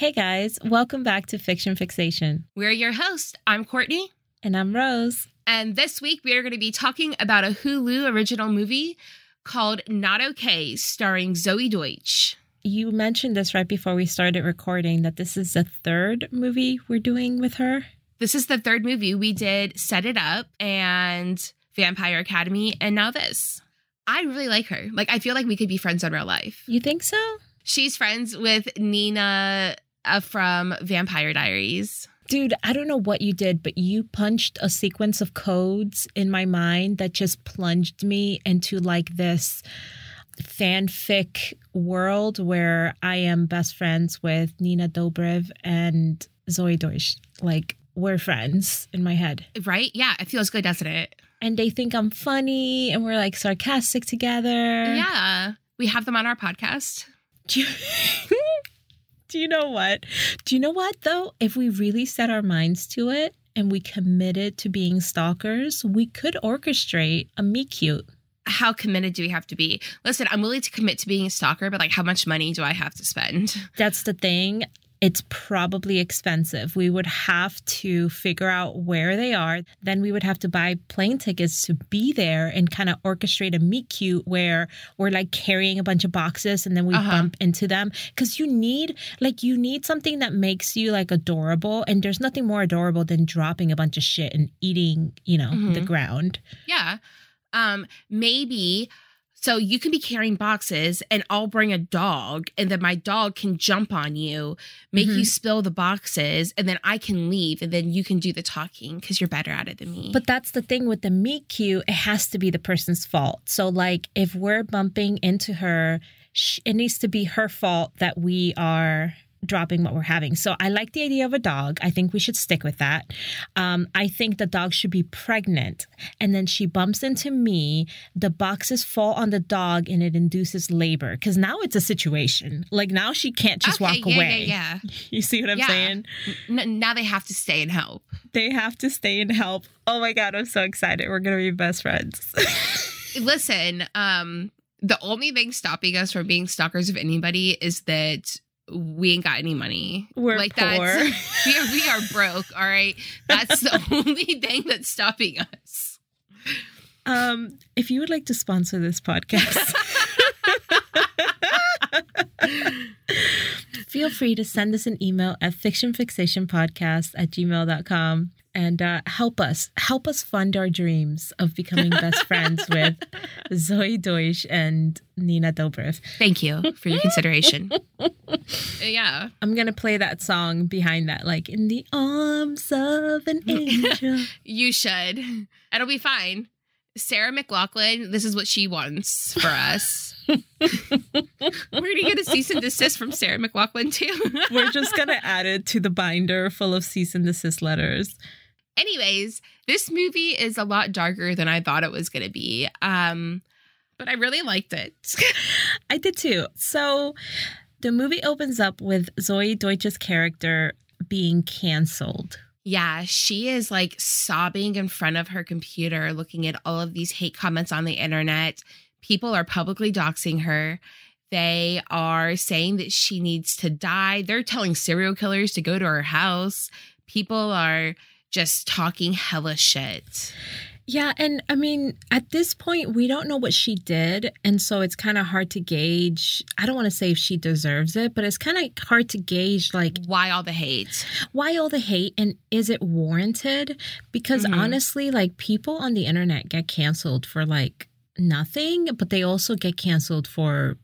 Hey guys, welcome back to Fiction Fixation. We're your hosts. I'm Courtney. And I'm Rose. And this week we are going to be talking about a Hulu original movie called Not Okay, starring Zoey Deutch. You mentioned this right before we started recording that this is the third movie we're doing with her. This is the third movie we did Set It Up and Vampire Academy, and now this. I really like her. Like, I feel like we could be friends in real life. You think so? She's friends with Nina uh, from Vampire Diaries. Dude, I don't know what you did, but you punched a sequence of codes in my mind that just plunged me into like this fanfic world where I am best friends with Nina Dobrev and Zoey Deutch. Like, we're friends in my head. Right? Yeah, it feels good, doesn't it? And they think I'm funny and we're like sarcastic together. Yeah. We have them on our podcast. Do you, know what? Do you know what though? If we really set our minds to it and we committed to being stalkers, we could orchestrate a meet cute. How committed do we have to be? Listen, I'm willing to commit to being a stalker, but like how much money do I have to spend? That's the thing. It's probably expensive. We would have to figure out where they are. Then we would have to buy plane tickets to be there and kind of orchestrate a meet cute where we're like carrying a bunch of boxes and then we Uh-huh. bump into them. Cause you need, like, you need something that makes you like adorable. And there's nothing more adorable than dropping a bunch of shit and eating, you know, Mhm. the ground. Yeah. Um, maybe so you can be carrying boxes and I'll bring a dog and then my dog can jump on you, make Mhm. you spill the boxes, and then I can leave and then you can do the talking because you're better at it than me. But that's the thing with the meet cute, it has to be the person's fault. So, like, if we're bumping into her, it needs to be her fault that we are dropping what we're having. So, I like the idea of a dog. I think we should stick with that. Um, I think the dog should be pregnant. And then she bumps into me, the boxes fall on the dog, and it induces labor. Because now it's a situation. Like, now she can't just Okay, walk yeah, away. Yeah, You see what I'm Yeah. saying? yeah. N- now they have to stay and help. They have to stay and help. Oh my God, I'm so excited. We're going to be best friends. Listen, um, the only thing stopping us from being stalkers of anybody is that we ain't got any money. We're like poor. that's we are, we are broke. All right, that's the only thing that's stopping us. Um, if you would like to sponsor this podcast, feel free to send us an email at fictionfixationpodcast at gmail.com and uh, help us. Help us fund our dreams of becoming best friends with Zoey Deutch and Nina Dobrev. Thank you for your consideration. yeah. I'm going to play that song behind that, like, in the arms of an angel. You should. It'll be fine. Sarah McLachlan, this is what she wants for us. We're gonna get a cease and desist from Sarah McLachlan too. We're just going to add it to the binder full of cease and desist letters. Anyways, this movie is a lot darker than I thought it was gonna be. Um, but I really liked it. I did too. So the movie opens up with Zoey Deutch's character being canceled. Yeah, she is like sobbing in front of her computer, looking at all of these hate comments on the internet. People are publicly doxing her. They are saying that she needs to die. They're telling serial killers to go to her house. People are just talking hella shit. Yeah, and I mean, at this point, we don't know what she did. And so it's kind of hard to gauge. I don't want to say if she deserves it, but it's kind of hard to gauge, like, Why all the hate? why all the hate and is it warranted? Because Mhm. honestly, like, people on the internet get canceled for like nothing, but they also get canceled for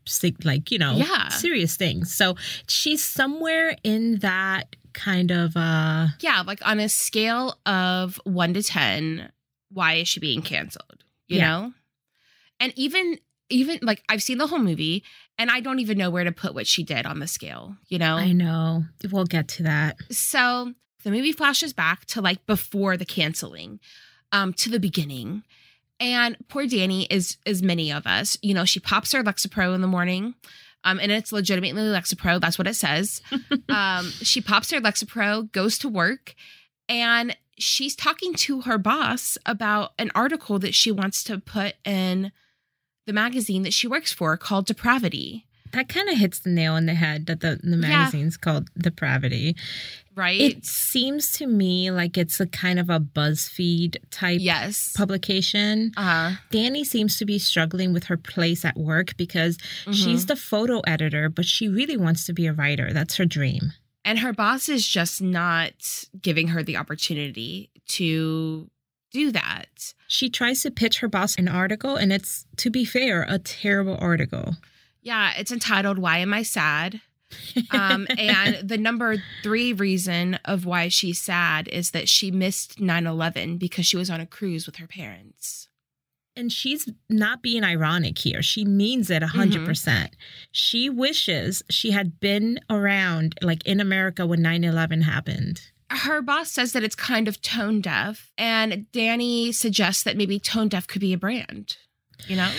like, you know, Yeah. serious things. So she's somewhere in that kind of uh Yeah, like on a scale of one to 10, why is she being canceled? You Yeah. know? And even, even like I've seen the whole movie and I don't even know where to put what she did on the scale, you know? I know. We'll get to that. So the movie flashes back to like before the canceling, um, to the beginning. And poor Danny is as many of us. You know, she pops her Lexapro in the morning. Um, and it's legitimately Lexapro. That's what it says. um, she pops her Lexapro, goes to work, and she's talking to her boss about an article that she wants to put in the magazine that she works for called Depravity. That kind of hits the nail on the head that the, the Yeah. magazine's called Depravity. right? It seems to me like it's a kind of a BuzzFeed type yes. publication. uh, Danny seems to be struggling with her place at work because she's mhm. the photo editor, but she really wants to be a writer. That's her dream. and her boss is just not giving her the opportunity to do that. She tries to pitch her boss an article, and it's, to be fair, a terrible article. Yeah, it's entitled "Why Am I Sad?" Um, and the number three reason of why she's sad is that she missed 9-11 because she was on a cruise with her parents. And she's not being ironic here. She means it 100%. percent She wishes she had been around, like in America when 9 11 happened. Her boss says that it's kind of tone deaf, and Danny suggests that maybe tone deaf could be a brand. You know?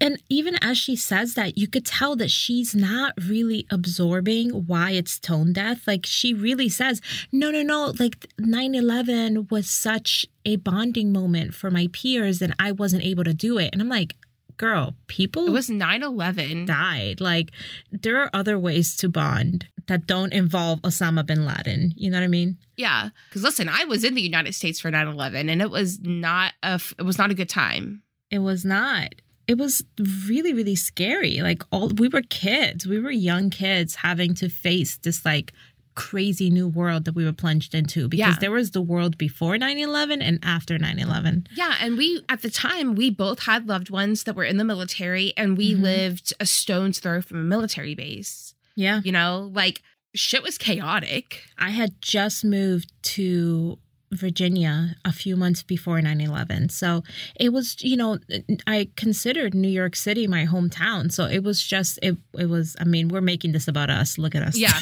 And even as she says that, you could tell that she's not really absorbing why it's tone deaf. Like she really says, no, no, no, like 9 11 was such a bonding moment for my peers and I wasn't able to do it. And I'm like, girl, people It was 9-11. died. Like there are other ways to bond that don't involve Osama bin Laden. You know what I mean? Yeah, because listen, I was in the United States for 9-11 and it was not a it was not a good time. It was not. It was really, really scary. Like all we were kids. We were young kids having to face this like crazy new world that we were plunged into because Yeah. there was the world before 9-11 and after 9-11. Yeah, and we at the time we both had loved ones that were in the military and we Mhm. lived a stone's throw from a military base. Yeah. You know, like shit was chaotic. I had just moved to Virginia a few months before 9 11. So it was, you know, I considered New York City my hometown. So it was just, it, it was, I mean, we're making this about us. Look at us. Yeah.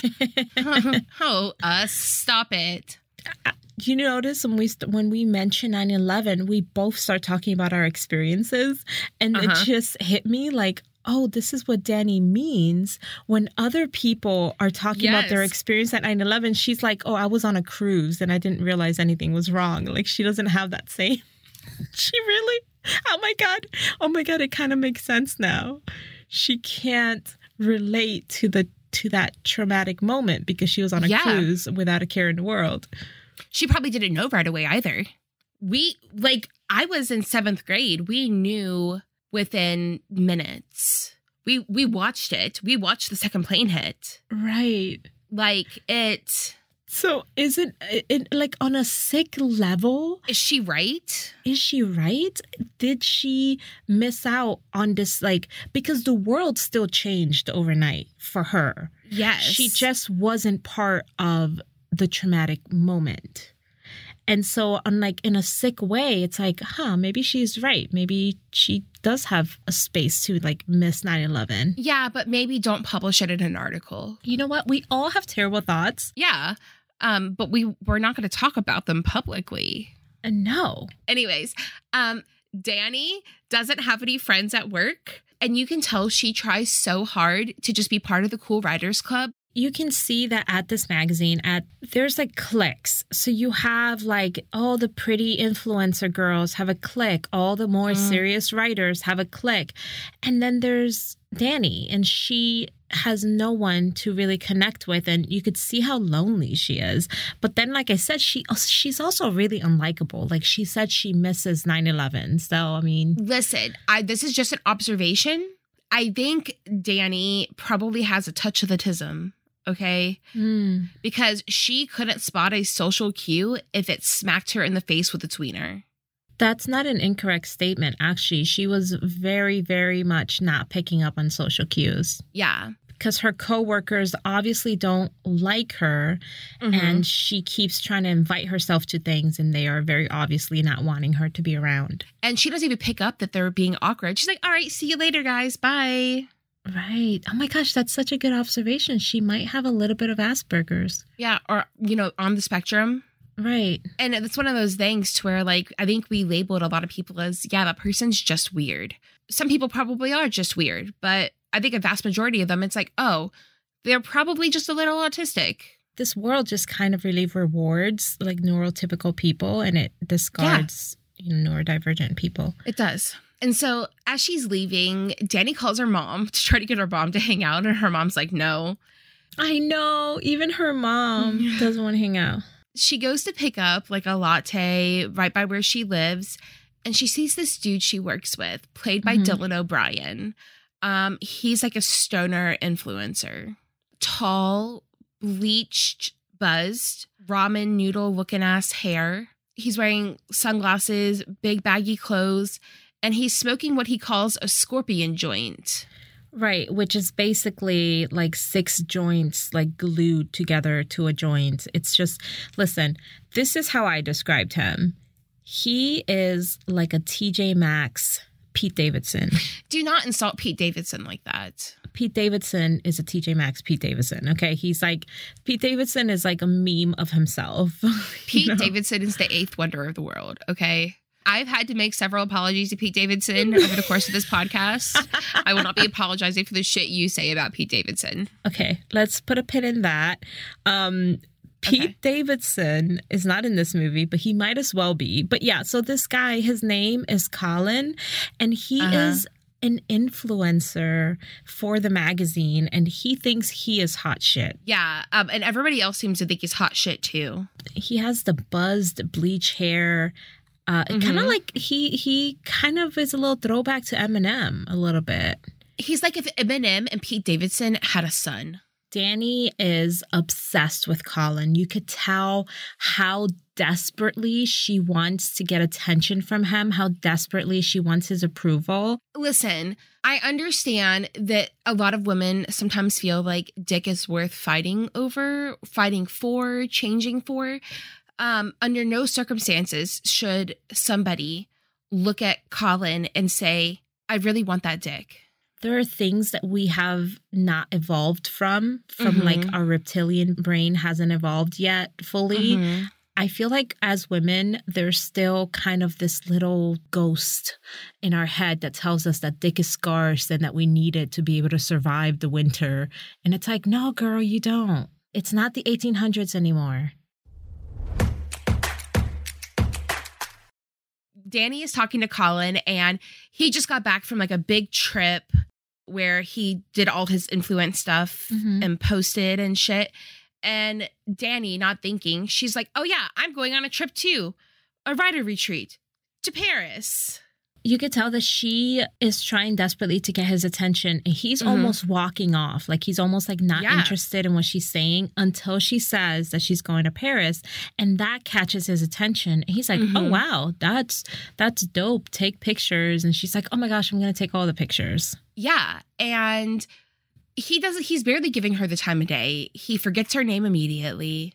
oh, us, stop it. You notice when we when we mention 9/11, we both start talking about our experiences, and Uh-huh. it just hit me like, oh, this is what Danny means when other people are talking about their experience at 9/11. She's like, oh, I was on a cruise and I didn't realize anything was wrong. Like she doesn't have that same. she really? Oh my god! Oh my god! It kind of makes sense now. She can't relate to the to that traumatic moment because she was on a Yeah. cruise without a care in the world. She probably didn't know right away either. We like I was in 7th grade. We knew within minutes. We we watched it. We watched the second plane hit. Right. Like it So is it, it like on a sick level? is she right? Is she right? Did she miss out on this like because the world still changed overnight for her. Yes. She just wasn't part of the traumatic moment. And so on like in a sick way, it's like, huh, maybe she's right. Maybe she does have a space to like miss 9-11. Yeah, but maybe don't publish it in an article. You know what? We all have terrible thoughts. Yeah. Um, but we we're not going to talk about them publicly. And no. Anyways, um, Danny doesn't have any friends at work, and you can tell she tries so hard to just be part of the cool writers club. You can see that at this magazine at there's like cliques so you have like all the pretty influencer girls have a clique all the more Mm. serious writers have a clique and then there's danny and she has no one to really connect with and you could see how lonely she is but then like i said she she's also really unlikable like she said she misses 9-11 so i mean Listen, I this is just an observation. I think Danny probably has a touch of autism. Okay. hmm. Because she couldn't spot a social cue if it smacked her in the face with its wiener. That's not an incorrect statement, actually. She was very, very much not picking up on social cues Yeah. because her coworkers obviously don't like her Mhm. and she keeps trying to invite herself to things and they are very obviously not wanting her to be around. and she doesn't even pick up that they're being awkward. She's like, all right, see you later, guys. Bye. Right. Oh my gosh, that's such a good observation. She might have a little bit of Asperger's. Yeah. Or, you know, on the spectrum. Right. And it's one of those things to where, like, I think we labeled a lot of people as, yeah, that person's just weird. Some people probably are just weird, but I think a vast majority of them, it's like, oh, they're probably just a little autistic. This world just kind of really rewards like neurotypical people and it discards you know, neurodivergent people. It does. And so as she's leaving, Danny calls her mom to try to get her mom to hang out. And her mom's like, no. I know. Even her mom doesn't want to hang out. She goes to pick up like a latte right by where she lives. And she sees this dude she works with, played by Mhm. Dylan O'Brien. Um, he's like a stoner influencer. Tall, bleached, buzzed, ramen noodle looking ass hair. He's wearing sunglasses, big baggy clothes, and he's smoking what he calls a scorpion joint. Right, which is basically like six joints like glued together to a joint. It's just, listen, this is how I described him. He is like a TJ Maxx Pete Davidson. Do not insult Pete Davidson like that. Pete Davidson is a TJ Maxx Pete Davidson. Okay. He's like, Pete Davidson is like a meme of himself. you Pete know? Davidson is the eighth wonder of the world, okay? I've had to make several apologies to Pete Davidson over the course of this podcast. I will not be apologizing for the shit you say about Pete Davidson. Okay, let's put a pin in that. Um, Pete Okay. Davidson is not in this movie, but he might as well be. But yeah, so this guy, his name is Colin, and he Uh-huh. is an influencer for the magazine, and he thinks he is hot shit. Yeah, um, and everybody else seems to think he's hot shit too. He has the buzzed bleach hair. Uh, Kind of like he he kind of is a little throwback to Eminem a little bit. He's like if Eminem and Pete Davidson had a son. Danny is obsessed with Colin. You could tell how desperately she wants to get attention from him, how desperately she wants his approval. Listen, I understand that a lot of women sometimes feel like dick is worth fighting over, fighting for, changing for. Um, under no circumstances should somebody look at Colin and say, I really want that dick. There are things that we have not evolved from, from Mhm. like our reptilian brain hasn't evolved yet fully. Mhm. I feel like as women, there's still kind of this little ghost in our head that tells us that dick is scarce and that we need it to be able to survive the winter. And it's like, no, girl, you don't. It's not the 1800s anymore. Danny is talking to Colin, and he just got back from like a big trip where he did all his influence stuff Mhm. and posted and shit. And Danny, not thinking, she's like, Oh, yeah, I'm going on a trip too, a writer retreat to Paris. You could tell that she is trying desperately to get his attention. And he's Mhm. almost walking off. Like he's almost like not Yeah. interested in what she's saying until she says that she's going to Paris. And that catches his attention. And he's like, Oh Mhm. wow, that's that's dope. Take pictures. And she's like, Oh my gosh, I'm gonna take all the pictures. Yeah. And he doesn't, he's barely giving her the time of day. He forgets her name immediately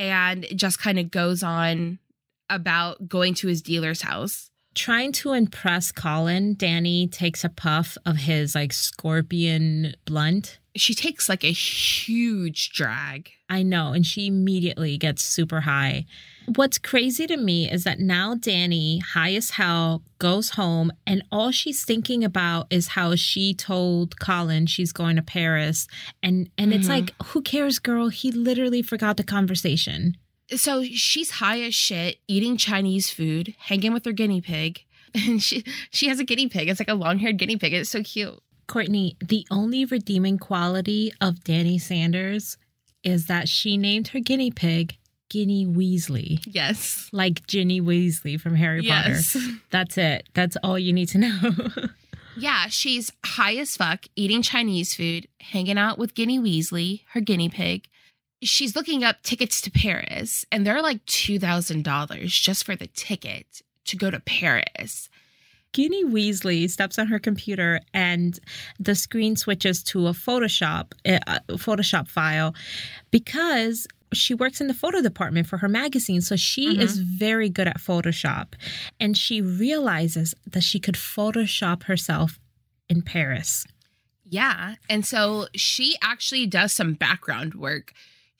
and just kind of goes on about going to his dealer's house. Trying to impress Colin, Danny takes a puff of his like scorpion blunt. She takes like a huge drag. I know, and she immediately gets super high. What's crazy to me is that now Danny, high as hell, goes home, and all she's thinking about is how she told Colin she's going to Paris, and and it's Mhm. like, who cares, girl? He literally forgot the conversation. So she's high as shit, eating Chinese food, hanging with her guinea pig. And she she has a guinea pig. It's like a long-haired guinea pig. It's so cute. Courtney, the only redeeming quality of Danny Sanders is that she named her guinea pig Guinea Weasley, Yes. like Ginny Weasley from Harry Potter. Yes. That's it. That's all you need to know. Yeah, she's high as fuck, eating Chinese food, hanging out with Guinea Weasley, her guinea pig. She's looking up tickets to Paris, and they're like $2,000 just for the ticket to go to Paris. Guinea Weasley steps on her computer and the screen switches to a Photoshop a Photoshop file because she works in the photo department for her magazine so she Mhm. is very good at Photoshop and she realizes that she could Photoshop herself in Paris. Yeah. And so she actually does some background work.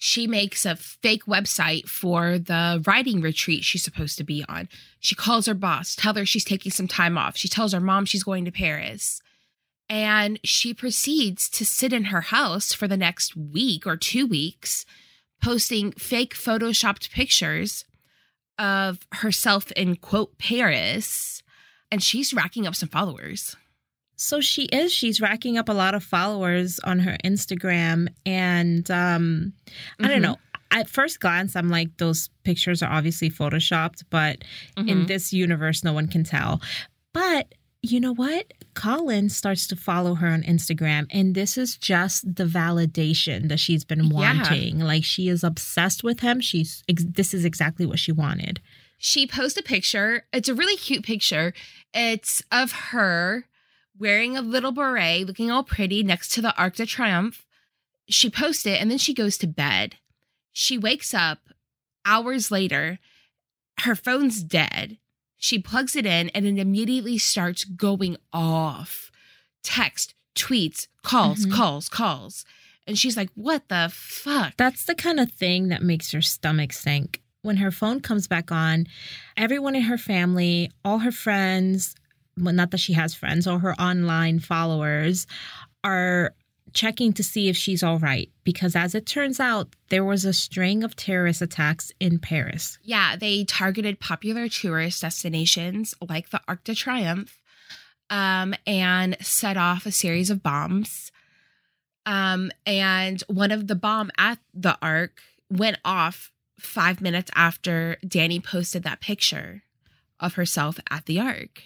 She makes a fake website for the writing retreat she's supposed to be on. She calls her boss, tell her she's taking some time off. She tells her mom she's going to Paris. And she proceeds to sit in her house for the next week or two weeks, posting fake photoshopped pictures of herself in quote Paris and she's racking up some followers. So she is. She's racking up a lot of followers on her Instagram. And um, I don't Mhm. know. At first glance, I'm like, those pictures are obviously photoshopped, but in Mhm. this universe, no one can tell. But you know what? Colin starts to follow her on Instagram, and this is just the validation that she's been Yeah. wanting. Like she is obsessed with him. She's ex- this is exactly what she wanted. she posts a picture. It's a really cute picture. It's of her wearing a little beret, looking all pretty next to the Arc de Triomphe. She posts it and then she goes to bed. She wakes up hours later. Her phone's dead. She plugs it in and it immediately starts going off. Text, tweets, calls, Mhm. calls, calls. And she's like, what the fuck? That's the kind of thing that makes your stomach sink. When her phone comes back on, everyone in her family, all her friends, well, not that she has friends, or her online followers are checking to see if she's all right. Because as it turns out, there was a string of terrorist attacks in Paris. Yeah, they targeted popular tourist destinations like the Arc de Triomphe um, and set off a series of bombs. Um, and one of the bomb at the Arc went off five minutes after Danny posted that picture of herself at the Arc.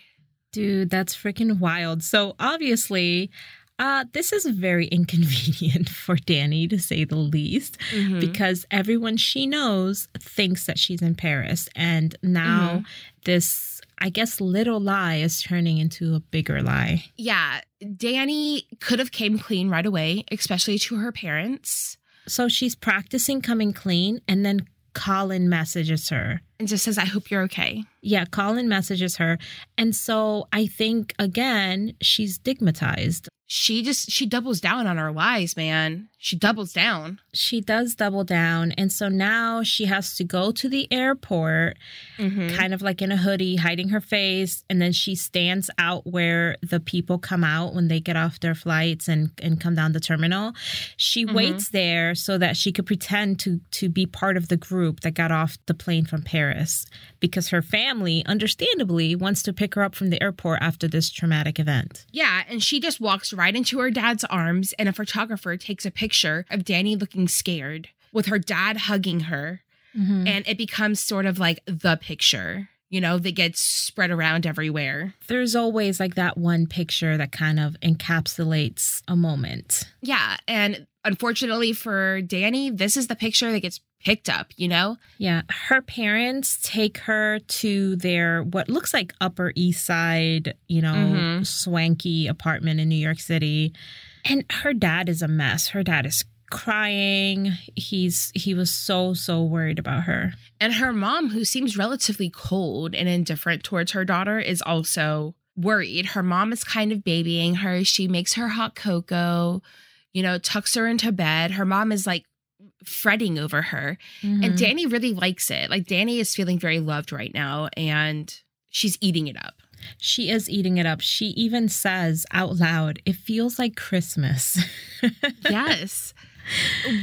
Dude, that's freaking wild. So obviously, uh, this is very inconvenient for Danny to say the least. Mhm. because everyone she knows thinks that she's in Paris. And now Mm-hmm. this, I guess, little lie is turning into a bigger lie. yeah, Danny could have came clean right away, especially to her parents, So she's practicing coming clean, and then Colin messages her. and just says, "I hope you're okay." Yeah, Colin messages her. And so I think, again, she's stigmatized. She just she doubles down on her lies, man. She doubles down. She does double down. And so now she has to go to the airport Mm-hmm. kind of like in a hoodie, hiding her face, and then she stands out where the people come out when they get off their flights and and come down the terminal. She Mhm. waits there so that she could pretend to to be part of the group that got off the plane from Paris because her family, understandably, wants to pick her up from the airport after this traumatic event. Yeah, and she just walks right into her dad's arms, and a photographer takes a picture of Danny looking scared with her dad hugging her, mm-hmm. and it becomes sort of like the picture, you know, that gets spread around everywhere. There's always like that one picture that kind of encapsulates a moment. Yeah, and unfortunately for Danny, this is the picture that gets picked up, you know? Yeah, her parents take her to their what looks like Upper East Side, you know, Mhm. swanky apartment in New York City. And her dad is a mess. Her dad is crying. He's he was so so worried about her. And her mom, who seems relatively cold and indifferent towards her daughter, is also worried. Her mom is kind of babying her. She makes her hot cocoa, you know, tucks her into bed. Her mom is like fretting over her. Mm-hmm. And Danny really likes it. Like Danny is feeling very loved right now and she's eating it up. she is eating it up. She even says out loud, "It feels like Christmas." Yes.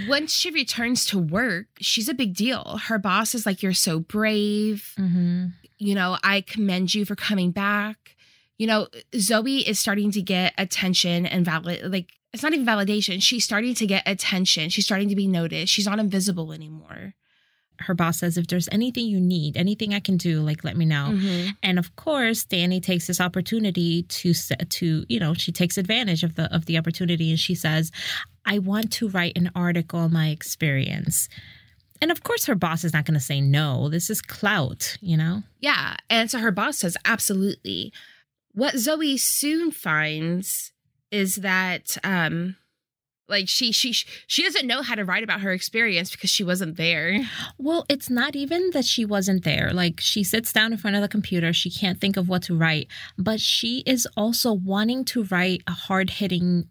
Once she returns to work, she's a big deal. Her boss is like, You're so brave. hmm you know, I commend you for coming back. You know, Zoe is starting to get attention and valid like it's not even validation. She's starting to get attention. She's starting to be noticed. She's not invisible anymore. Her boss says, "If there's anything you need, anything I can do, like let me know." Mhm. And of course, Danny takes this opportunity to to you know she takes advantage of the of the opportunity and she says, "I want to write an article on my experience." And of course, her boss is not going to say no. This is clout, you know. Yeah. And so her boss says, absolutely. What Zoe soon finds is that um like she she she doesn't know how to write about her experience because she wasn't there. Well, it's not even that she wasn't there. Like she sits down in front of the computer, she can't think of what to write, but she is also wanting to write a hard hitting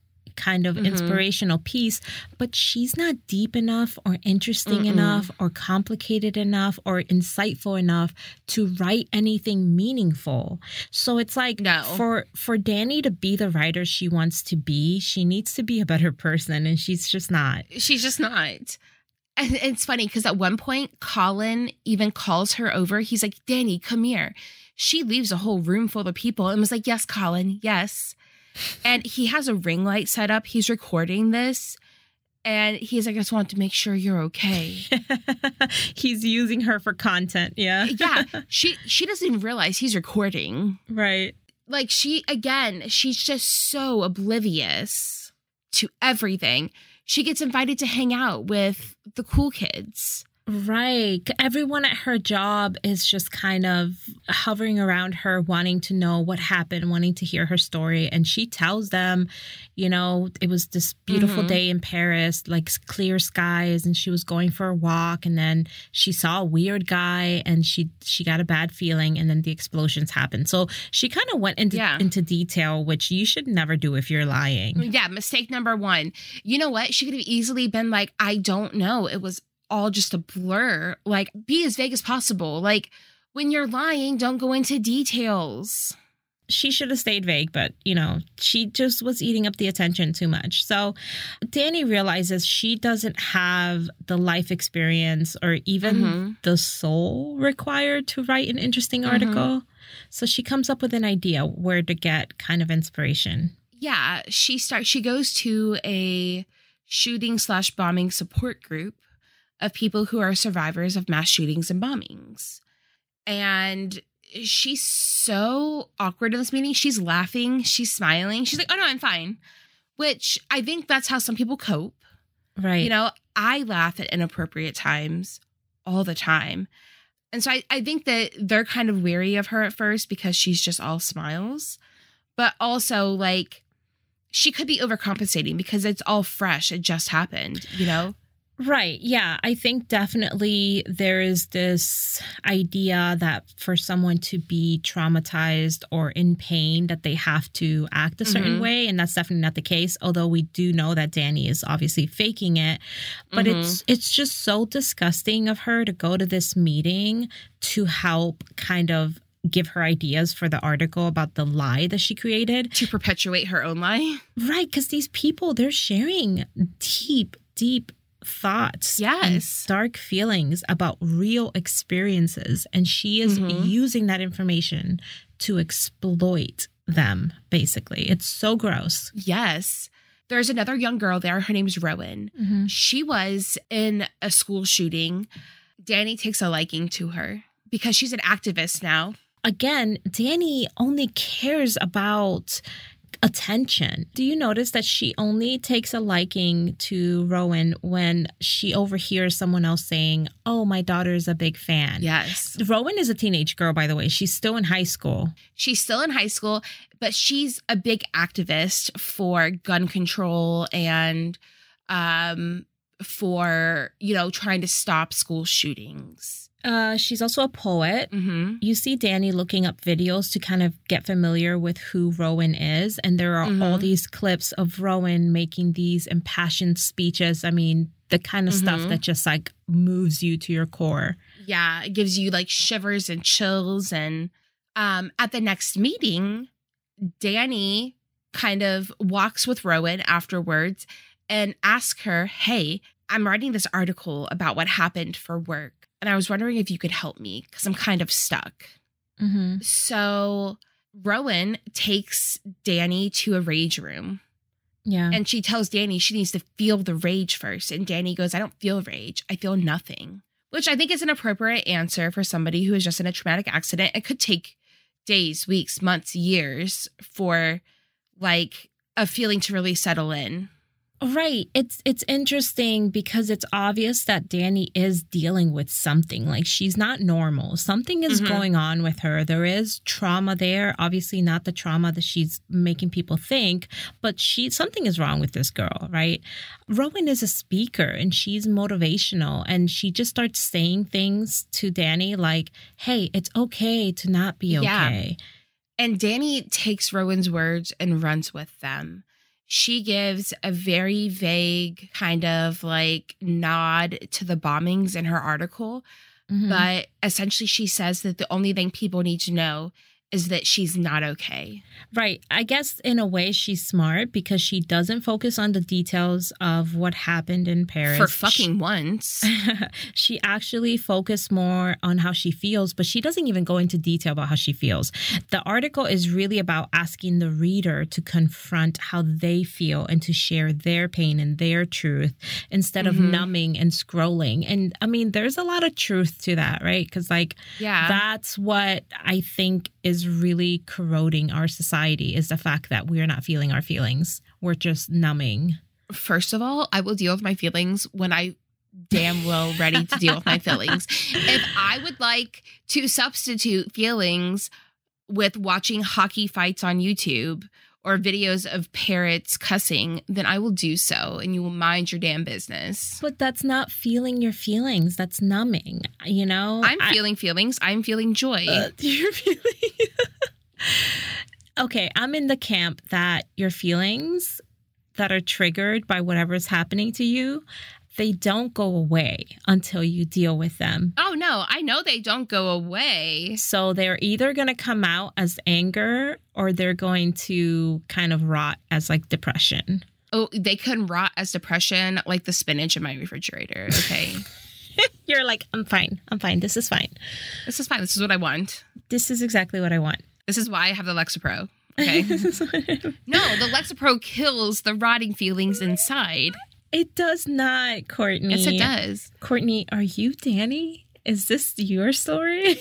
kind of Mhm. inspirational piece, but she's not deep enough or interesting Mm-mm. enough or complicated enough or insightful enough to write anything meaningful. So it's like No. for for Danny to be the writer she wants to be, she needs to be a better person and she's just not. She's just not. And it's funny because at one point, Colin even calls her over. He's like, Danny, come here. She leaves a whole room full of people and was like, Yes, Colin, yes. And he has a ring light set up. He's recording this. And he's like, I just want to make sure you're okay. He's using her for content. Yeah. yeah. She she doesn't even realize he's recording. Right. Like she again, she's just so oblivious to everything. She gets invited to hang out with the cool kids. Right. Everyone at her job is just kind of hovering around her, wanting to know what happened, wanting to hear her story. And she tells them, you know, it was this beautiful Mhm. day in Paris, like clear skies, and she was going for a walk. And then she saw a weird guy and she she got a bad feeling and then the explosions happened. So she kind of went into Yeah. into detail, which you should never do if you're lying. Yeah, mistake number one. You know what? She could have easily been like, I don't know. It was all just a blur. Like, be as vague as possible. Like, when you're lying, don't go into details. she should have stayed vague, but you know, she just was eating up the attention too much. So Danny realizes she doesn't have the life experience or even Mhm. the soul required to write an interesting Mhm. article. So she comes up with an idea where to get kind of inspiration. Yeah, she starts, she goes to a shooting slash bombing support group of people who are survivors of mass shootings and bombings. And she's so awkward in this meeting. She's laughing, she's smiling. She's like, oh no, I'm fine. Which I think that's how some people cope. Right. You know, I laugh at inappropriate times all the time. And so I, I think that they're kind of weary of her at first because she's just all smiles. But also, like, she could be overcompensating because it's all fresh. It just happened, you know? Right. Yeah. I think definitely there is this idea that for someone to be traumatized or in pain, that they have to act a certain Mhm. way. And that's definitely not the case. Although we do know that Danny is obviously faking it. But Mhm. it's it's just so disgusting of her to go to this meeting to help kind of give her ideas for the article about the lie that she created. To perpetuate her own lie. Right, because these people they're sharing deep, deep thoughts, Yes. dark feelings about real experiences, and she is Mhm. using that information to exploit them. Basically, it's so gross. Yes. There's another young girl there. Her name's Rowan. She was in a school shooting. Danny takes a liking to her because she's an activist now. Again, Danny only cares about attention. Do you notice that she only takes a liking to Rowan when she overhears someone else saying, "Oh, my daughter's a big fan." Yes. Rowan is a teenage girl, by the way. She's still in high school. She's still in high school, but she's a big activist for gun control and um for, you know, trying to stop school shootings. Uh, she's also a poet. Mhm. You see Danny looking up videos to kind of get familiar with who Rowan is. And there are all Mhm. these clips of Rowan making these impassioned speeches. I mean, the kind of stuff Mhm. that just like moves you to your core. Yeah, it gives you like shivers and chills and um at the next meeting, Danny kind of walks with Rowan afterwards and asks her, "Hey, I'm writing this article about what happened for work, and I was wondering if you could help me cuz I'm kind of stuck." Mm-hmm. So Rowan takes Danny to a rage room Yeah. and she tells Danny she needs to feel the rage first. And Danny goes, I don't feel rage. I feel nothing. Which I think is an appropriate answer for somebody who is just in a traumatic accident. It could take days, weeks, months, years for like a feeling to really settle in. Right. It's it's interesting because it's obvious that Danny is dealing with something. Like she's not normal. Something is Mhm. going on with her. There is trauma there. Obviously not the trauma that she's making people think, but she something is wrong with this girl, right? Rowan is a speaker and she's motivational and she just starts saying things to Danny like, "Hey, it's okay to not be Yeah. okay." And Danny takes Rowan's words and runs with them. She gives a very vague kind of like nod to the bombings in her article. Mhm. But essentially, she says that the only thing people need to know is that she's not okay. Right. I guess in a way she's smart because she doesn't focus on the details of what happened in Paris. For fucking once. she actually focused more on how she feels, but she doesn't even go into detail about how she feels. The article is really about asking the reader to confront how they feel and to share their pain and their truth instead of Mhm. numbing and scrolling. And I mean, there's a lot of truth to that, right? Because, like, Yeah. that's what I think is really corroding our society is the fact that we're not feeling our feelings. We're just numbing. First of all, I will deal with my feelings when I damn well ready to deal with my feelings. If I would like to substitute feelings with watching hockey fights on YouTube or videos of parrots cussing, then I will do so and you will mind your damn business. But that's not feeling your feelings. That's numbing. You know? I'm I- feeling feelings. I'm feeling joy. Uh, you're feeling. okay, I'm in the camp that your feelings that are triggered by whatever's happening to you, they don't go away until you deal with them. oh no, I know they don't go away. So they're either going to come out as anger or they're going to kind of rot as like depression. Oh, they can rot as depression like the spinach in my refrigerator. Okay. You're like, I'm fine. I'm fine. This is fine. this is fine. This is what I want. This is exactly what I want. This is why I have the Lexapro. Okay. no, the Lexapro kills the rotting feelings inside. It does not, Courtney. Yes, it does. Courtney, are you Danny? Is this your story?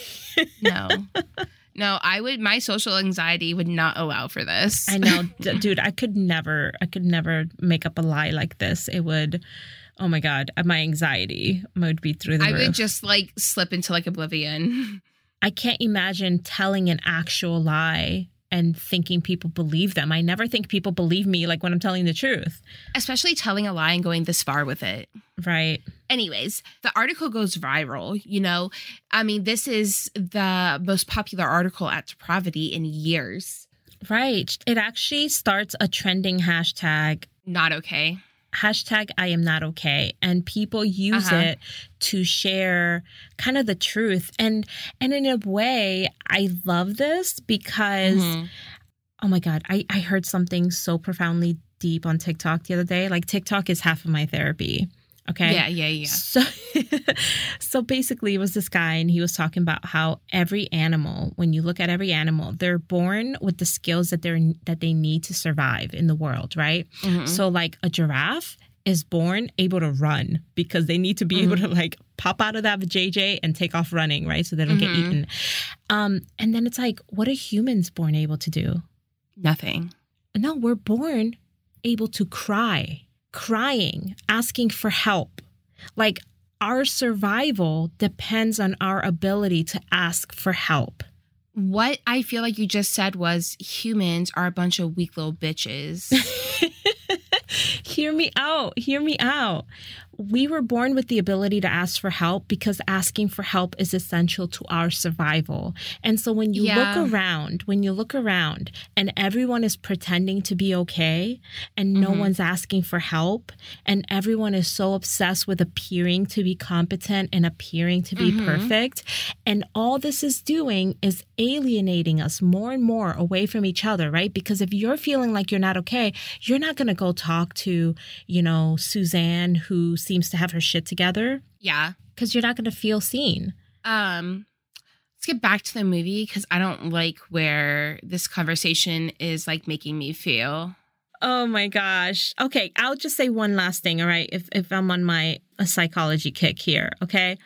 No. No, I would, my social anxiety would not allow for this. I know, D- dude. I could never, I could never make up a lie like this. It would, oh my god, uh, my anxiety would be through the I roof. would just like slip into like oblivion. I can't imagine telling an actual lie and thinking people believe them. I never think people believe me, like when I'm telling the truth. Especially telling a lie and going this far with it. Right. anyways, the article goes viral. You know, I mean, this is the most popular article at Depravity in years. Right. It actually starts a trending hashtag Not okay. Hashtag I am not okay and people use Uh-huh. it to share kind of the truth and and in a way I love this because Mhm. oh my god I I heard something so profoundly deep on TikTok the other day like TikTok is half of my therapy okay Yeah, yeah, yeah. so, so basically, it was this guy, and he was talking about how every animal, when you look at every animal, they're born with the skills that they're that they need to survive in the world, right? Mhm. So, like a giraffe is born able to run because they need to be able to like pop out of that JJ and take off running, right? So they don't get Mhm. eaten. Um, and then it's like, what are humans born able to do? Nothing. No, we're born able to cry, crying, asking for help. Like our survival depends on our ability to ask for help. What I feel like you just said was humans are a bunch of weak little bitches. hear me out. Hear me out. We were born with the ability to ask for help because asking for help is essential to our survival. And so when you Yeah. look around, when you look around and everyone is pretending to be okay and no Mhm. one's asking for help and everyone is so obsessed with appearing to be competent and appearing to be Mhm. perfect and all this is doing is alienating us more and more away from each other, right? Because if you're feeling like you're not okay, you're not going to go talk to, you know, Suzanne who seems to have her shit together yeah. because you're not going to feel seen. Um let's get back to the movie because I don't like where this conversation is like making me feel. Oh my gosh. Okay, I'll just say one last thing, all right? If if I'm on my a psychology kick here, okay?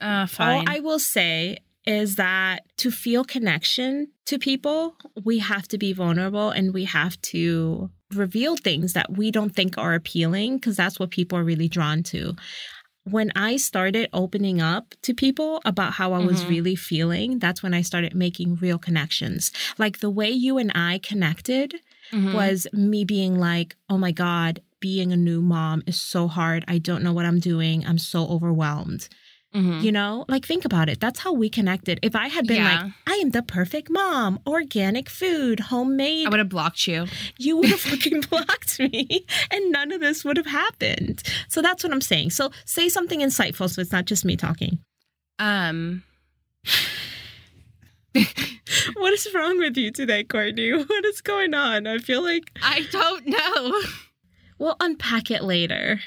Uh fine. All I will say is that to feel connection to people, we have to be vulnerable and we have to reveal things that we don't think are appealing because that's what people are really drawn to. When I started opening up to people about how I was Mhm. really feeling, that's when I started making real connections. Like the way you and I connected Mhm. was me being like, oh my God, being a new mom is so hard. I don't know what I'm doing. I'm so overwhelmed. Mhm. You know, like think about it. That's how we connected. If I had been Yeah. like, I am the perfect mom, organic food, homemade, I would have blocked you. you would have fucking blocked me and none of this would have happened. So that's what I'm saying. So say something insightful so it's not just me talking. Um what is wrong with you today, Courtney? What is going on? I feel like I don't know. we'll unpack it later.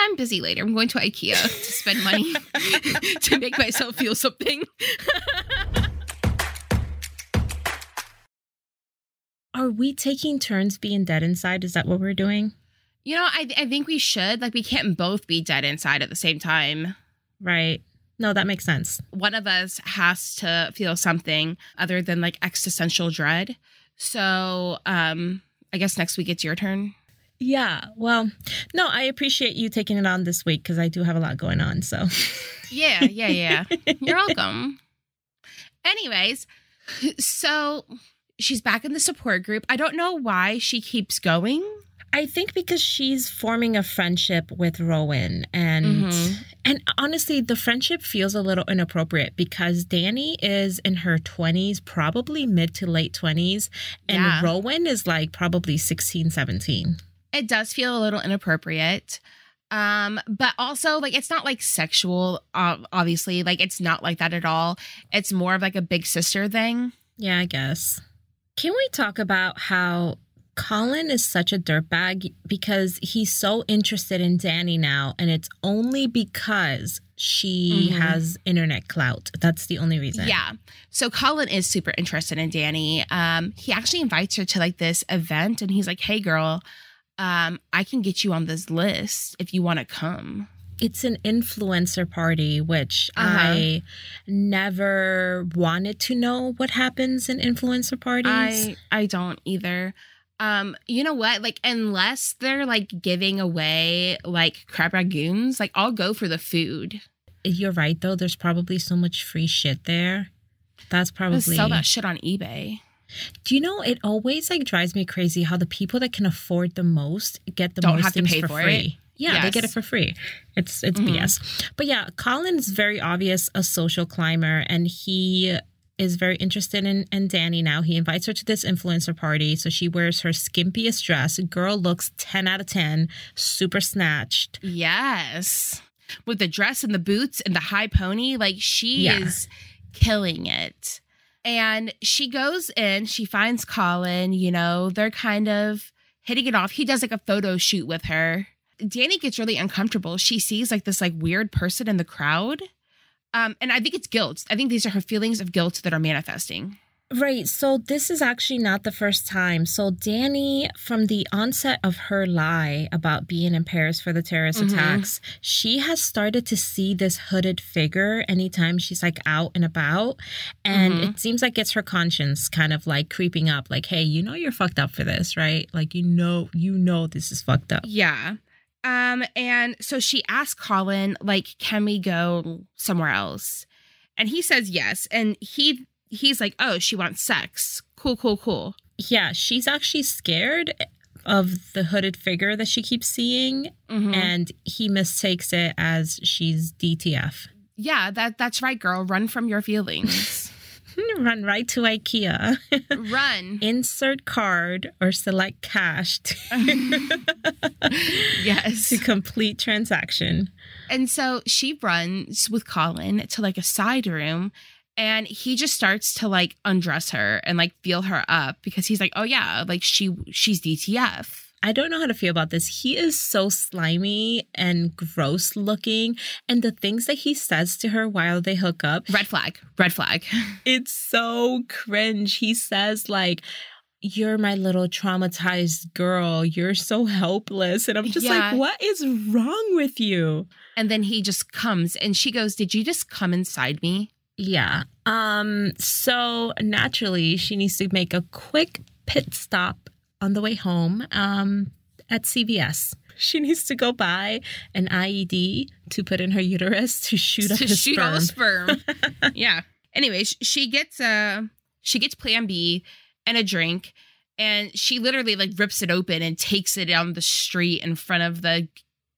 I'm busy later. I'm going to IKEA to spend money to make myself feel something. Are we taking turns being dead inside? Is that what we're doing? You know, I, I think we should. Like, we can't both be dead inside at the same time. Right. No, that makes sense. One of us has to feel something other than like existential dread. So, um, I guess next week it's your turn. Yeah. Well, no, I appreciate you taking it on this week because I do have a lot going on. So, Yeah, yeah, yeah. You're welcome. Anyways, so she's back in the support group. I don't know why she keeps going. I think because she's forming a friendship with Rowan and Mhm. and honestly the friendship feels a little inappropriate because Danny is in her 20s, probably mid to late 20s, and Yeah. Rowan is like probably 16, 17. It does feel a little inappropriate. Um, but also like it's not like sexual, uh, obviously. Like it's not like that at all. It's more of like a big sister thing. Yeah, I guess. Can we talk about how Colin is such a dirtbag because he's so interested in Danny now, and it's only because she Mhm. has internet clout. That's the only reason. Yeah. So Colin is super interested in Danny. Um, he actually invites her to like this event and he's like, Hey girl, um, I can get you on this list if you want to come. It's an influencer party, which Uh-huh. I never wanted to know what happens in influencer parties. I I don't either. Um, you know what? Like, unless they're like giving away like crab ragoons, like I'll go for the food. You're right, though. There's probably so much free shit there. That's probably. sell that shit on eBay. Do you know it always like drives me crazy how the people that can afford the most get the Don't most have to things pay for, for it. free. Yeah, they get it for free. It's it's Mhm. BS. But yeah, Colin's very obvious a social climber and he is very interested in, in Danny now. He invites her to this influencer party. So she wears her skimpiest dress. Girl looks 10 out of 10, super snatched. Yes. With the dress and the boots and the high pony, like she Yeah. is killing it. And she goes in, she finds Colin, you know, they're kind of hitting it off. He does like a photo shoot with her. Danny gets really uncomfortable. She sees like this like weird person in the crowd. Um, and I think it's guilt. I think these are her feelings of guilt that are manifesting. Right. So this is actually not the first time. So Danny, from the onset of her lie about being in Paris for the terrorist Mhm. attacks, she has started to see this hooded figure anytime she's like out and about. And Mhm. it seems like it's her conscience kind of like creeping up, like, hey, you know you're fucked up for this, right? Like you know, you know this is fucked up. Yeah. Um, and so she asks Colin, like, can we go somewhere else? And he says yes. And he he's like, oh, she wants sex. Cool, cool, cool. Yeah, she's actually scared of the hooded figure that she keeps seeing, Mhm. and he mistakes it as she's DTF. yeah, that that's right, girl. Run from your feelings. Run right to IKEA. Run. Insert card or select cash to, yes. to complete transaction. And so she runs with Colin to like a side room and he just starts to like undress her and like feel her up because he's like, "Oh yeah, like she she's DTF." I don't know how to feel about this. He is so slimy and gross looking. And the things that he says to her while they hook up, Red flag. Red flag. it's so cringe. He says, like, you're my little traumatized girl. You're so helpless. And I'm just Yeah. like, what is wrong with you? And then he just comes and she goes, "Did you just come inside me?" Yeah. Um, so naturally she needs to make a quick pit stop on the way home um at CVS. She needs to go buy an IED to put in her uterus to shoot up to the shoot sperm. sperm. yeah. Anyways, she gets a she gets plan B and a drink and she literally like rips it open and takes it down the street in front of the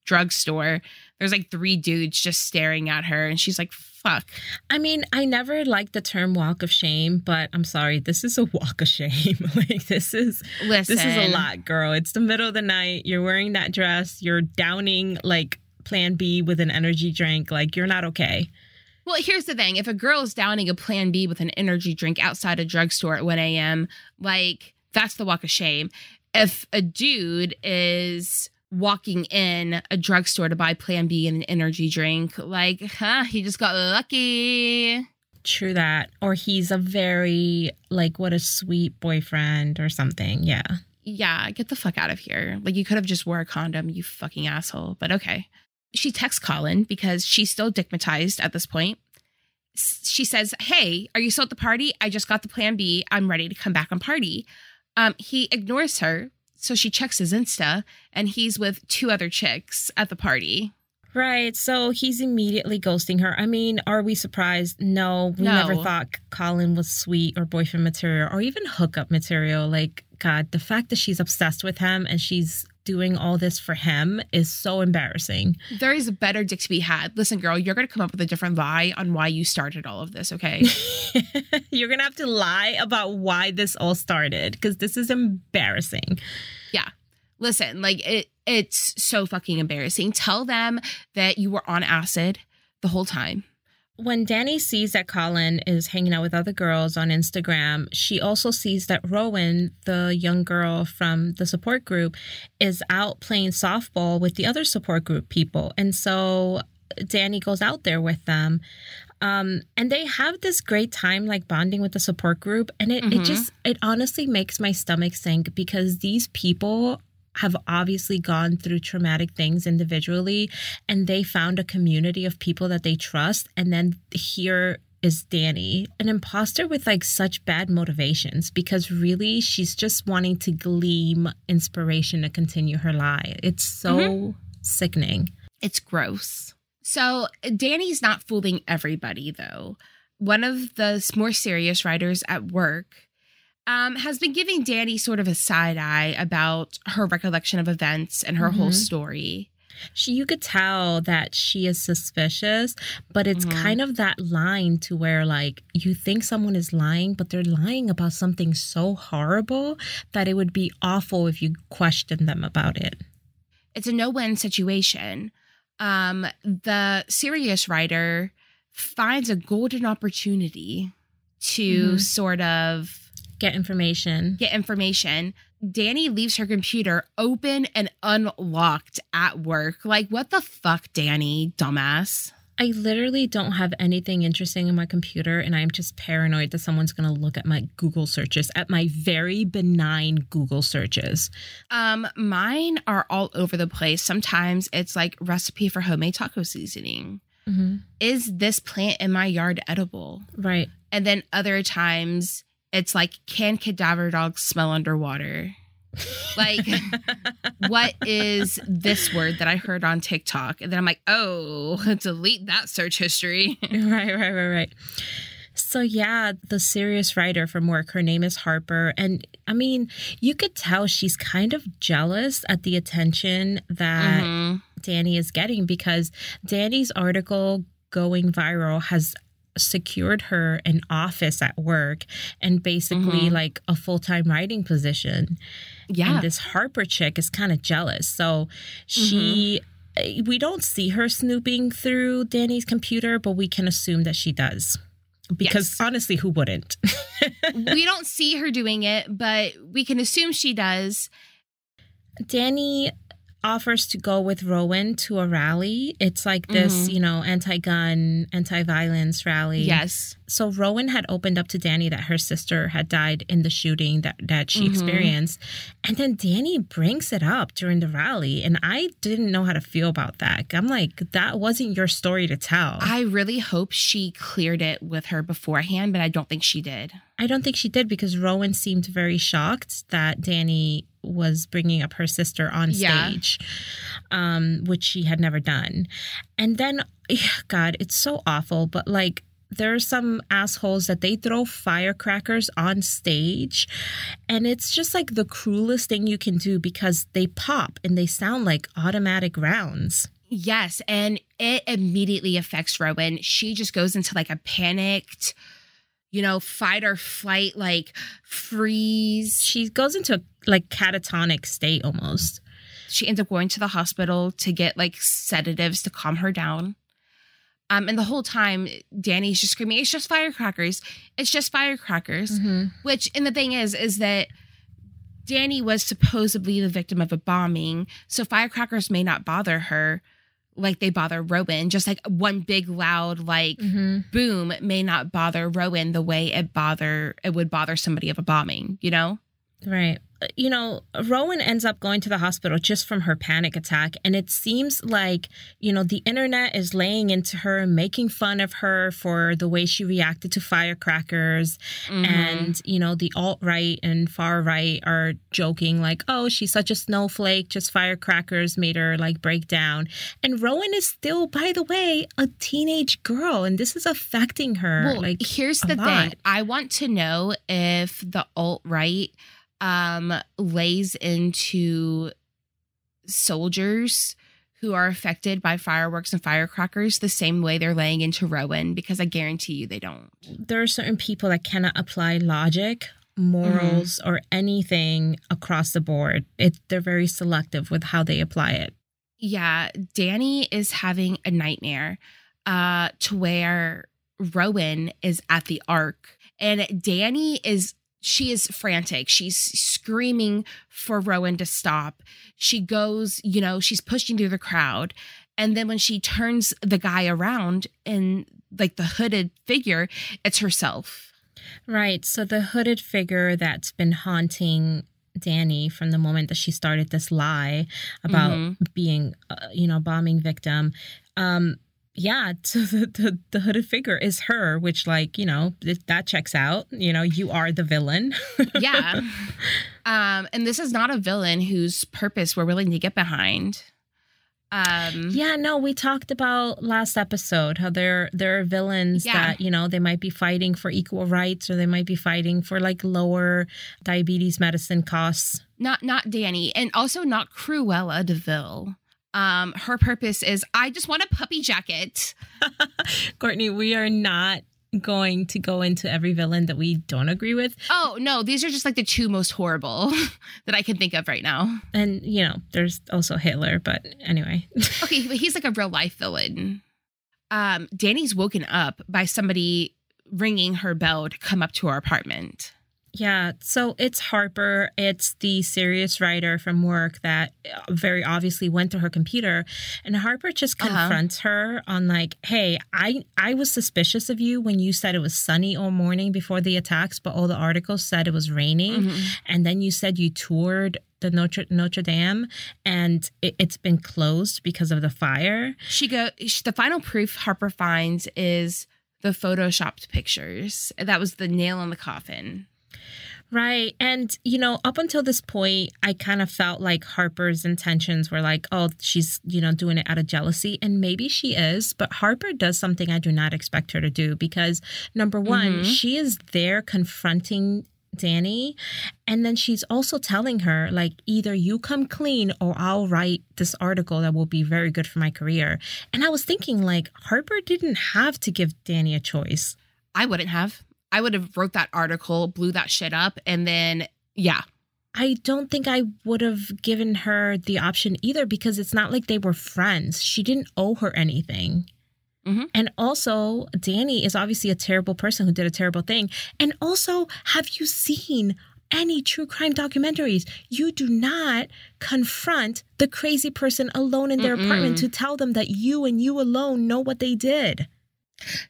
drugstore. There's like three dudes just staring at her and she's like, fuck. I mean, I never liked the term walk of shame, but I'm sorry, this is a walk of shame. like this is Listen. this is a lot, girl. It's the middle of the night. You're wearing that dress. You're downing like Plan B with an energy drink. Like you're not okay. Well, here's the thing: if a girl is downing a Plan B with an energy drink outside a drugstore at 1 a.m., like that's the walk of shame. If a dude is walking in a drugstore to buy Plan B and an energy drink, like, huh, he just got lucky. True that. Or he's a very, like, what a sweet boyfriend or something. Yeah. Yeah, get the fuck out of here. Like, you could have just wore a condom, you fucking asshole. But okay. She texts Colin because she's still digmatized at this point. She says, Hey, are you still at the party? I just got the plan B. I'm ready to come back and party. Um, he ignores her. So she checks his Insta and he's with two other chicks at the party. Right. So he's immediately ghosting her. I mean, are we surprised? No, we No. never thought Colin was sweet or boyfriend material or even hookup material. Like, God, the fact that she's obsessed with him and she's doing all this for him is so embarrassing. There is a better dick to be had. Listen, girl, you're going to come up with a different lie on why you started all of this, okay? You're going to have to lie about why this all started because this is embarrassing. Yeah. Listen, like it it's so fucking embarrassing. Tell them that you were on acid the whole time. When Danny sees that Colin is hanging out with other girls on Instagram, she also sees that Rowan, the young girl from the support group, is out playing softball with the other support group people. And so Danny goes out there with them. Um, and they have this great time like bonding with the support group. And it, it Mhm. just, it honestly makes my stomach sink because these people have obviously gone through traumatic things individually and they found a community of people that they trust and then here is Danny, an imposter with like such bad motivations because really she's just wanting to glean inspiration to continue her lie. It's so mm-hmm. sickening. It's gross. So Danny's not fooling everybody though. One of the more serious writers at work um, has been giving Danny sort of a side eye about her recollection of events and her whole Mhm. story. She you could tell that she is suspicious, but it's Mhm. kind of that line to where like you think someone is lying, but they're lying about something so horrible that it would be awful if you question them about it. it's a no-win situation. Um, the serious writer finds a golden opportunity to Mhm. sort of Get information. get information. Danny leaves her computer open and unlocked at work. Like, what the fuck, Danny, dumbass? I literally don't have anything interesting in my computer, and I'm just paranoid that someone's going to look at my Google searches, at my very benign Google searches. Um, mine are all over the place. Sometimes it's like recipe for homemade taco seasoning. Mm-hmm. Is this plant in my yard edible? Right. And then other times it's like, can cadaver dogs smell underwater? Like, what is this word that I heard on TikTok? And then I'm like, oh, delete that search history. right, right, right, right. So yeah, the serious writer from work, her name is Harper, and I mean, you could tell she's kind of jealous at the attention that Mhm. Danny is getting because Danny's article going viral has secured her an office at work and basically Mhm. like a full-time writing position. Yeah. And this Harper chick is kind of jealous. So she Mm-hmm. we don't see her snooping through Danny's computer, but we can assume that she does. Because Yes. honestly, who wouldn't? we don't see her doing it, but we can assume she does. Danny offers to go with Rowan to a rally. It's like this, Mhm. you know, anti-gun, anti-violence rally. Yes. So Rowan had opened up to Danny that her sister had died in the shooting that that she Mhm. experienced. And then Danny brings it up during the rally and I didn't know how to feel about that. I'm like that wasn't your story to tell. I really hope she cleared it with her beforehand, but I don't think she did. I don't think she did because Rowan seemed very shocked that Danny was bringing up her sister on Yeah. stage, um, which she had never done. And then, God, it's so awful, but like, there are some assholes that they throw firecrackers on stage, and it's just like the cruelest thing you can do because they pop and they sound like automatic rounds. Yes, and it immediately affects Rowan. She just goes into like a panicked, you know, fight or flight, like freeze. She goes into a like catatonic state almost. She ends up going to the hospital to get like sedatives to calm her down. Um, and the whole time, Danny's just screaming, "It's just firecrackers! It's just firecrackers!" Mhm. Which, and the thing is, is that Danny was supposedly the victim of a bombing, so firecrackers may not bother her like they bother Rowan. Just like one big loud like Mhm. boom may not bother Rowan the way it bother it would bother somebody of a bombing. You know? Right. You know, Rowan ends up going to the hospital just from her panic attack. And it seems like, you know, the internet is laying into her, making fun of her for the way she reacted to firecrackers. Mhm. And, you know, the alt right and far right are joking, like, oh, she's such a snowflake, just firecrackers made her like break down. And Rowan is still, by the way, a teenage girl. And this is affecting her. Well, like, here's the thing. lot. I want to know if the alt right um lays into soldiers who are affected by fireworks and firecrackers the same way they're laying into Rowan because I guarantee you they don't. there are certain people that cannot apply logic morals or anything across the board. It they're very selective with how they apply it. Yeah, Danny is having a nightmare uh to where Rowan is at the ark and Danny is she is frantic. She's screaming for Rowan to stop. She goes, you know, she's pushing through the crowd. And then when she turns the guy around and like the hooded figure, it's herself. right so the hooded figure that's been haunting danny from the moment that she started this lie about Mhm. being uh, you know bombing victim um yeah so the, the the hooded figure is her which like you know th- that checks out you know you are the villain Yeah. um, and this is not a villain whose purpose we're willing to get behind. Um Yeah, no, we talked about last episode how there there are villains Yeah. that, you know, they might be fighting for equal rights or they might be fighting for like lower diabetes medicine costs. not not Danny and also not Cruella de Vil. Um, her purpose is I just want a puppy jacket. Courtney, we are not going to go into every villain that we don't agree with. Oh no, these are just like the two most horrible that I can think of right now. And, you know, there's also Hitler, but anyway. Okay, but he's like a real life villain. Um, Danny's woken up by somebody ringing her bell to come up to her apartment. Yeah, so it's Harper. It's the serious writer from work that uh, very obviously went to her computer, and Harper just Uh-huh. confronts her on like, "Hey, I I was suspicious of you when you said it was sunny all morning before the attacks, but all the articles said it was raining, Mhm. and then you said you toured." The Notre Notre Dame, and it, it's been closed because of the fire. She go. the final proof Harper finds is the photoshopped pictures. That was the nail in the coffin. Right. And, you know, up until this point, I kind of felt like Harper's intentions were like, oh, she's, you know, doing it out of jealousy. And maybe she is, but Harper does something I do not expect her to do because, number one, Mhm. she is there confronting Danny. And then she's also telling her, like, either you come clean or I'll write this article that will be very good for my career. And I was thinking, like, Harper didn't have to give Danny a choice. I wouldn't have. I would have wrote that article, blew that shit up, and then yeah. I don't think I would have given her the option either because it's not like they were friends. She didn't owe her anything. Mhm. And also, Danny is obviously a terrible person who did a terrible thing. And also, have you seen any true crime documentaries? You do not confront the crazy person alone in their Mm-mm. apartment to tell them that you and you alone know what they did.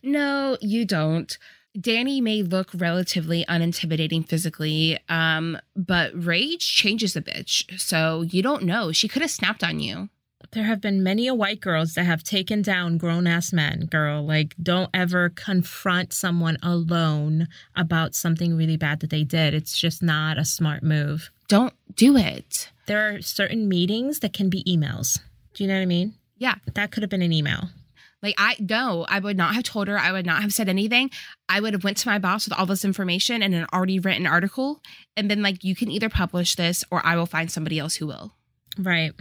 No, you don't. Danny may look relatively unintimidating physically, um, but rage changes a bitch. So you don't know. She could have snapped on you. There have been many a white girls that have taken down grown ass men, girl. Like, don't ever confront someone alone about something really bad that they did. It's just not a smart move. Don't do it. There are certain meetings that can be emails. Do you know what I mean? Yeah. That could have been an email. Like I no, I would not have told her. I would not have said anything. I would have went to my boss with all this information and an already written article and been like, you can either publish this or I will find somebody else who will. Right.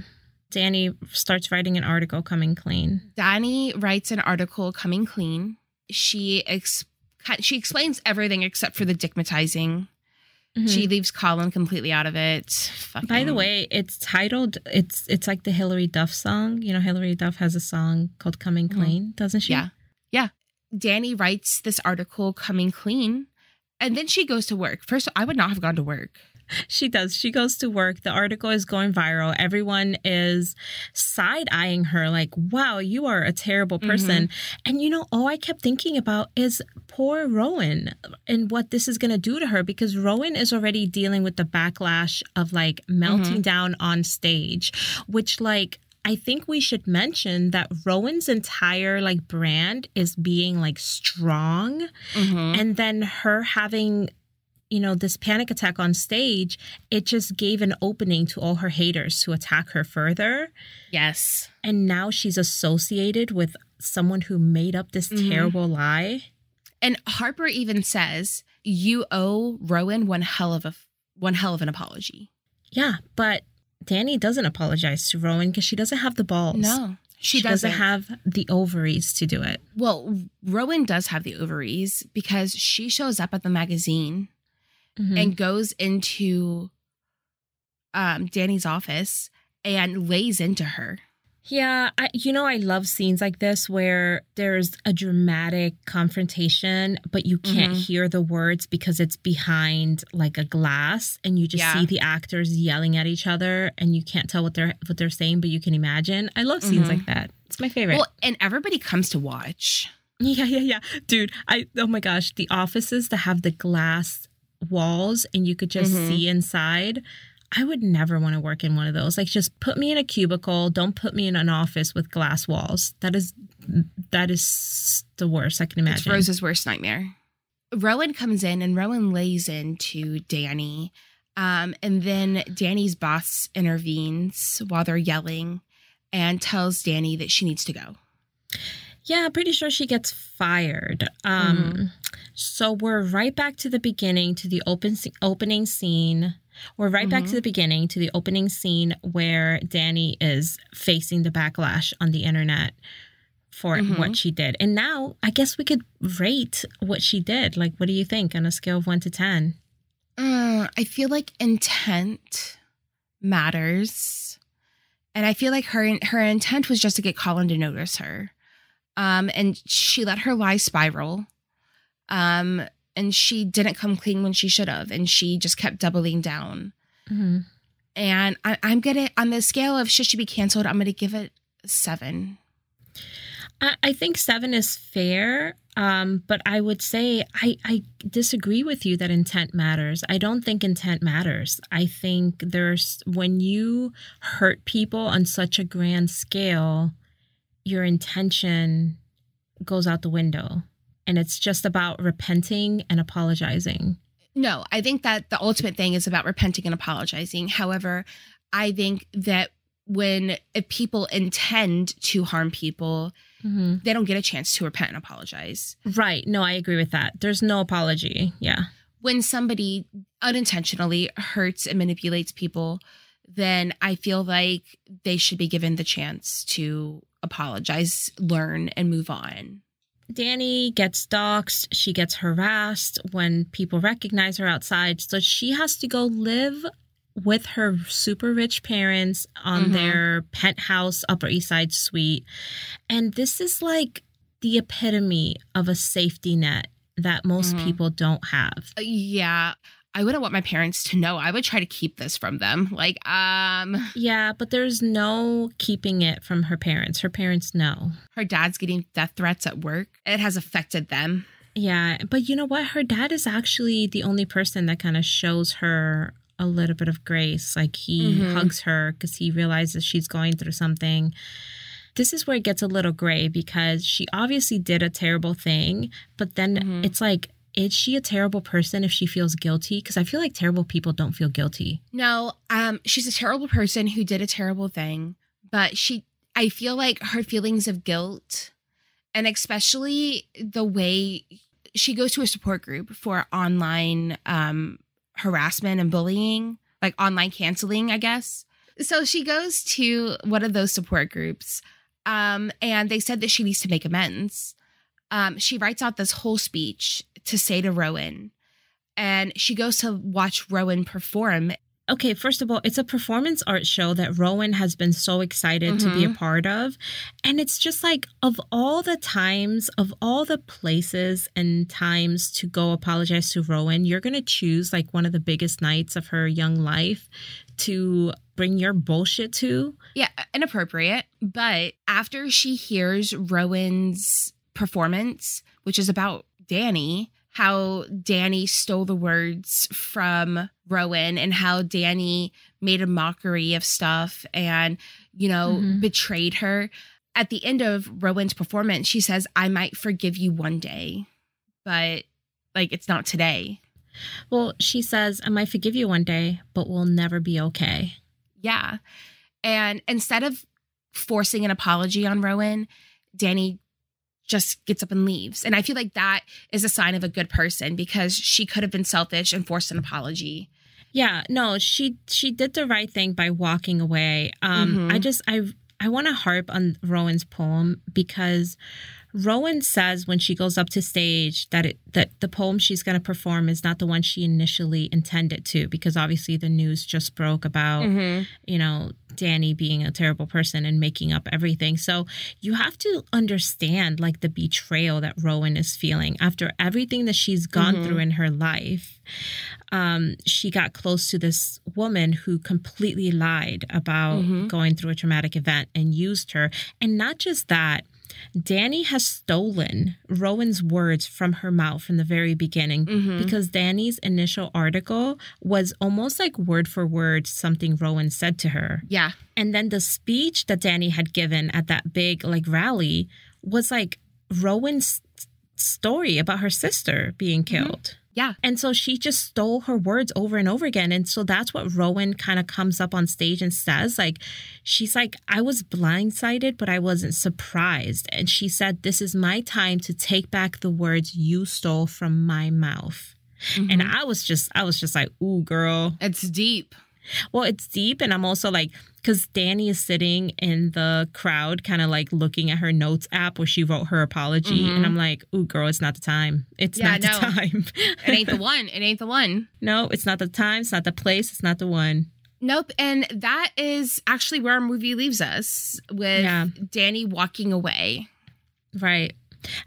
Danny starts writing an article coming clean. Danny writes an article coming clean. She ex- she explains everything except for the digmatizing. She leaves Colin completely out of it. Mm-hmm. By the way, it's titled it's it's like the Hilary Duff song. You know, Hilary Duff has a song called Coming Mhm. Clean, doesn't she? Yeah. Yeah. Danny writes this article coming clean and then she goes to work. First, I would not have gone to work. She does. She goes to work. The article is going viral. Everyone is side eyeing her, like, wow, you are a terrible person. Mm-hmm. And, you know, all I kept thinking about is poor Rowan and what this is going to do to her because Rowan is already dealing with the backlash of like melting mm-hmm. down on stage, which, like, I think we should mention that Rowan's entire like brand is being like strong mm-hmm. and then her having you know, this panic attack on stage, it just gave an opening to all her haters to attack her further. Yes. And now she's associated with someone who made up this mm-hmm. terrible lie. And Harper even says, "You owe Rowan one hell of a one hell of an apology." Yeah, but Danny doesn't apologize to Rowan because she doesn't have the balls. No. She, she doesn't. doesn't have the ovaries to do it. Well, Rowan does have the ovaries because she shows up at the magazine mm-hmm. and goes into um, Danny's office and lays into her. Yeah, I, you know, I love scenes like this where there's a dramatic confrontation, but you can't mm-hmm. hear the words because it's behind like a glass, and you just yeah. see the actors yelling at each other, and you can't tell what they're what they're saying, but you can imagine. I love scenes mm-hmm. like that. It's my favorite. Well, and everybody comes to watch. Yeah, yeah, yeah, dude. I oh my gosh, the offices that have the glass walls and you could just mm-hmm. see inside. I would never want to work in one of those. Like just put me in a cubicle, don't put me in an office with glass walls. That is that is the worst I can imagine. It's Rose's worst nightmare. Rowan comes in and Rowan lays into Danny. Um, and then Danny's boss intervenes while they're yelling and tells Danny that she needs to go. Yeah, pretty sure she gets fired. Um, mm-hmm. So we're right back to the beginning, to the open opening scene. We're right mm-hmm. back to mm-hmm. the beginning, to the opening scene where Danny is facing the backlash on the internet for mm-hmm. what she did. And now I guess we could rate what she did. Like, what do you think on a scale of one to 10? Uh, I feel like intent matters. And I feel like her her intent was just to get Colin to notice her. Um, and she let her lie spiral. Um, and she didn't come clean when she should have. And she just kept doubling down. Mm-hmm. And I, I'm gonna on the scale of should she be canceled, I'm gonna give it seven. I, I think seven is fair. Um, but I would say I, I disagree with you that intent matters. I don't think intent matters. I think there's when you hurt people on such a grand scale, your intention goes out the window and it's just about repenting and apologizing. No, I think that the ultimate thing is about repenting and apologizing. However, I think that when if people intend to harm people, mm-hmm. they don't get a chance to repent and apologize. Right. No, I agree with that. There's no apology. Yeah. When somebody unintentionally hurts and manipulates people, then I feel like they should be given the chance to apologize, learn, and move on. Danny gets doxxed. She gets harassed when people recognize her outside. So she has to go live with her super rich parents on mm-hmm. their penthouse Upper East Side suite. And this is like the epitome of a safety net that most mm-hmm. people don't have. Uh, yeah. I wouldn't want my parents to know. I would try to keep this from them. Like, um Yeah, but there's no keeping it from her parents. Her parents know. Her dad's getting death threats at work. It has affected them. Yeah, but you know what? Her dad is actually the only person that kind of shows her a little bit of grace. Like he mm-hmm. hugs her because he realizes she's going through something. This is where it gets a little gray because she obviously did a terrible thing, but then mm-hmm. it's like is she a terrible person if she feels guilty? Because I feel like terrible people don't feel guilty. No, um, she's a terrible person who did a terrible thing, but she, I feel like her feelings of guilt, and especially the way she goes to a support group for online um, harassment and bullying, like online canceling, I guess. So she goes to one of those support groups, um, and they said that she needs to make amends. Um, she writes out this whole speech to say to Rowan. And she goes to watch Rowan perform. okay, first of all, it's a performance art show that Rowan has been so excited to be a mm-hmm. part of. And it's just like, of all the times, of all the places and times to go apologize to Rowan, you're going to choose like one of the biggest nights of her young life to bring your bullshit to. Yeah, inappropriate. But after she hears Rowan's performance, which is about Danny, how Danny stole the words from Rowan and how Danny made a mockery of stuff and, you know, Mhm. betrayed her. At the end of Rowan's performance, she says, I might forgive you one day, but like it's not today. Well, she says, I might forgive you one day, but we'll never be okay. Yeah. And instead of forcing an apology on Rowan, Danny just gets up and leaves. And I feel like that is a sign of a good person because she could have been selfish and forced an apology. Yeah, no, she she did the right thing by walking away. Um Mhm. I just I I want to harp on Rowan's poem because Rowan says when she goes up to stage that it that the poem she's going to perform is not the one she initially intended to because obviously the news just broke about Mm-hmm. you know, Danny being a terrible person and making up everything. So you have to understand like the betrayal that Rowan is feeling after everything that she's gone Mhm. through in her life. Um, she got close to this woman who completely lied about Mhm. going through a traumatic event and used her. And not just that, Danny has stolen Rowan's words from her mouth from the very beginning Mhm. because Danny's initial article was almost like word for word something Rowan said to her. Yeah. And then the speech that Danny had given at that big like rally was like Rowan's story about her sister being killed. Yeah. And so she just stole her words over and over again. And so that's what Rowan kind of comes up on stage and says. Like, she's like, I was blindsided, but I wasn't surprised. And she said, This is my time to take back the words you stole from my mouth. And Mhm. I was just, I was just like, ooh, girl. it's deep. Well, it's deep. And I'm also like, because Danny is sitting in the crowd, kind of like looking at her notes app where she wrote her apology. Mhm. And I'm like, ooh, girl, it's not the time. It's Yeah, not the no. time. It ain't the one. It ain't the one. no, it's not the time. It's not the place. It's not the one. Nope. And that is actually where our movie leaves us with Yeah. Danny walking away. Right.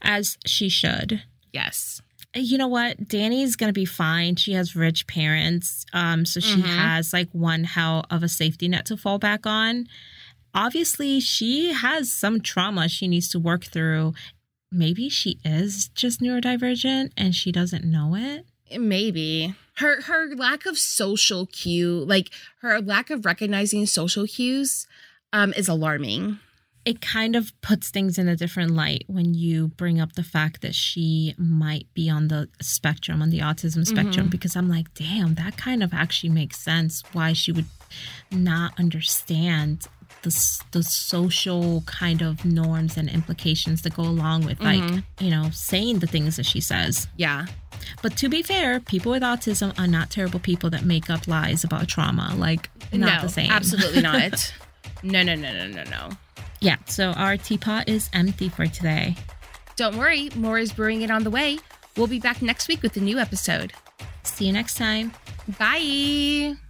As she should. Yes. You know what danny's gonna be fine she has rich parents um so she Mhm. has like one hell of a safety net to fall back on obviously she has some trauma she needs to work through maybe she is just neurodivergent and she doesn't know it Maybe. Her her lack of social cue, like her lack of recognizing social cues, um, is alarming. It kind of puts things in a different light when you bring up the fact that she might be on the spectrum, on the autism spectrum, Mhm. because I'm like, damn, that kind of actually makes sense why she would not understand the, the social kind of norms and implications that go along with, like, Mhm. you know, saying the things that she says. Yeah. But to be fair, people with autism are not terrible people that make up lies about trauma. Like, not no, the same. Absolutely not. no, no, no, no, no, no. Yeah. So our teapot is empty for today. Don't worry, more is brewing it on the way. We'll be back next week with a new episode. See you next time. Bye.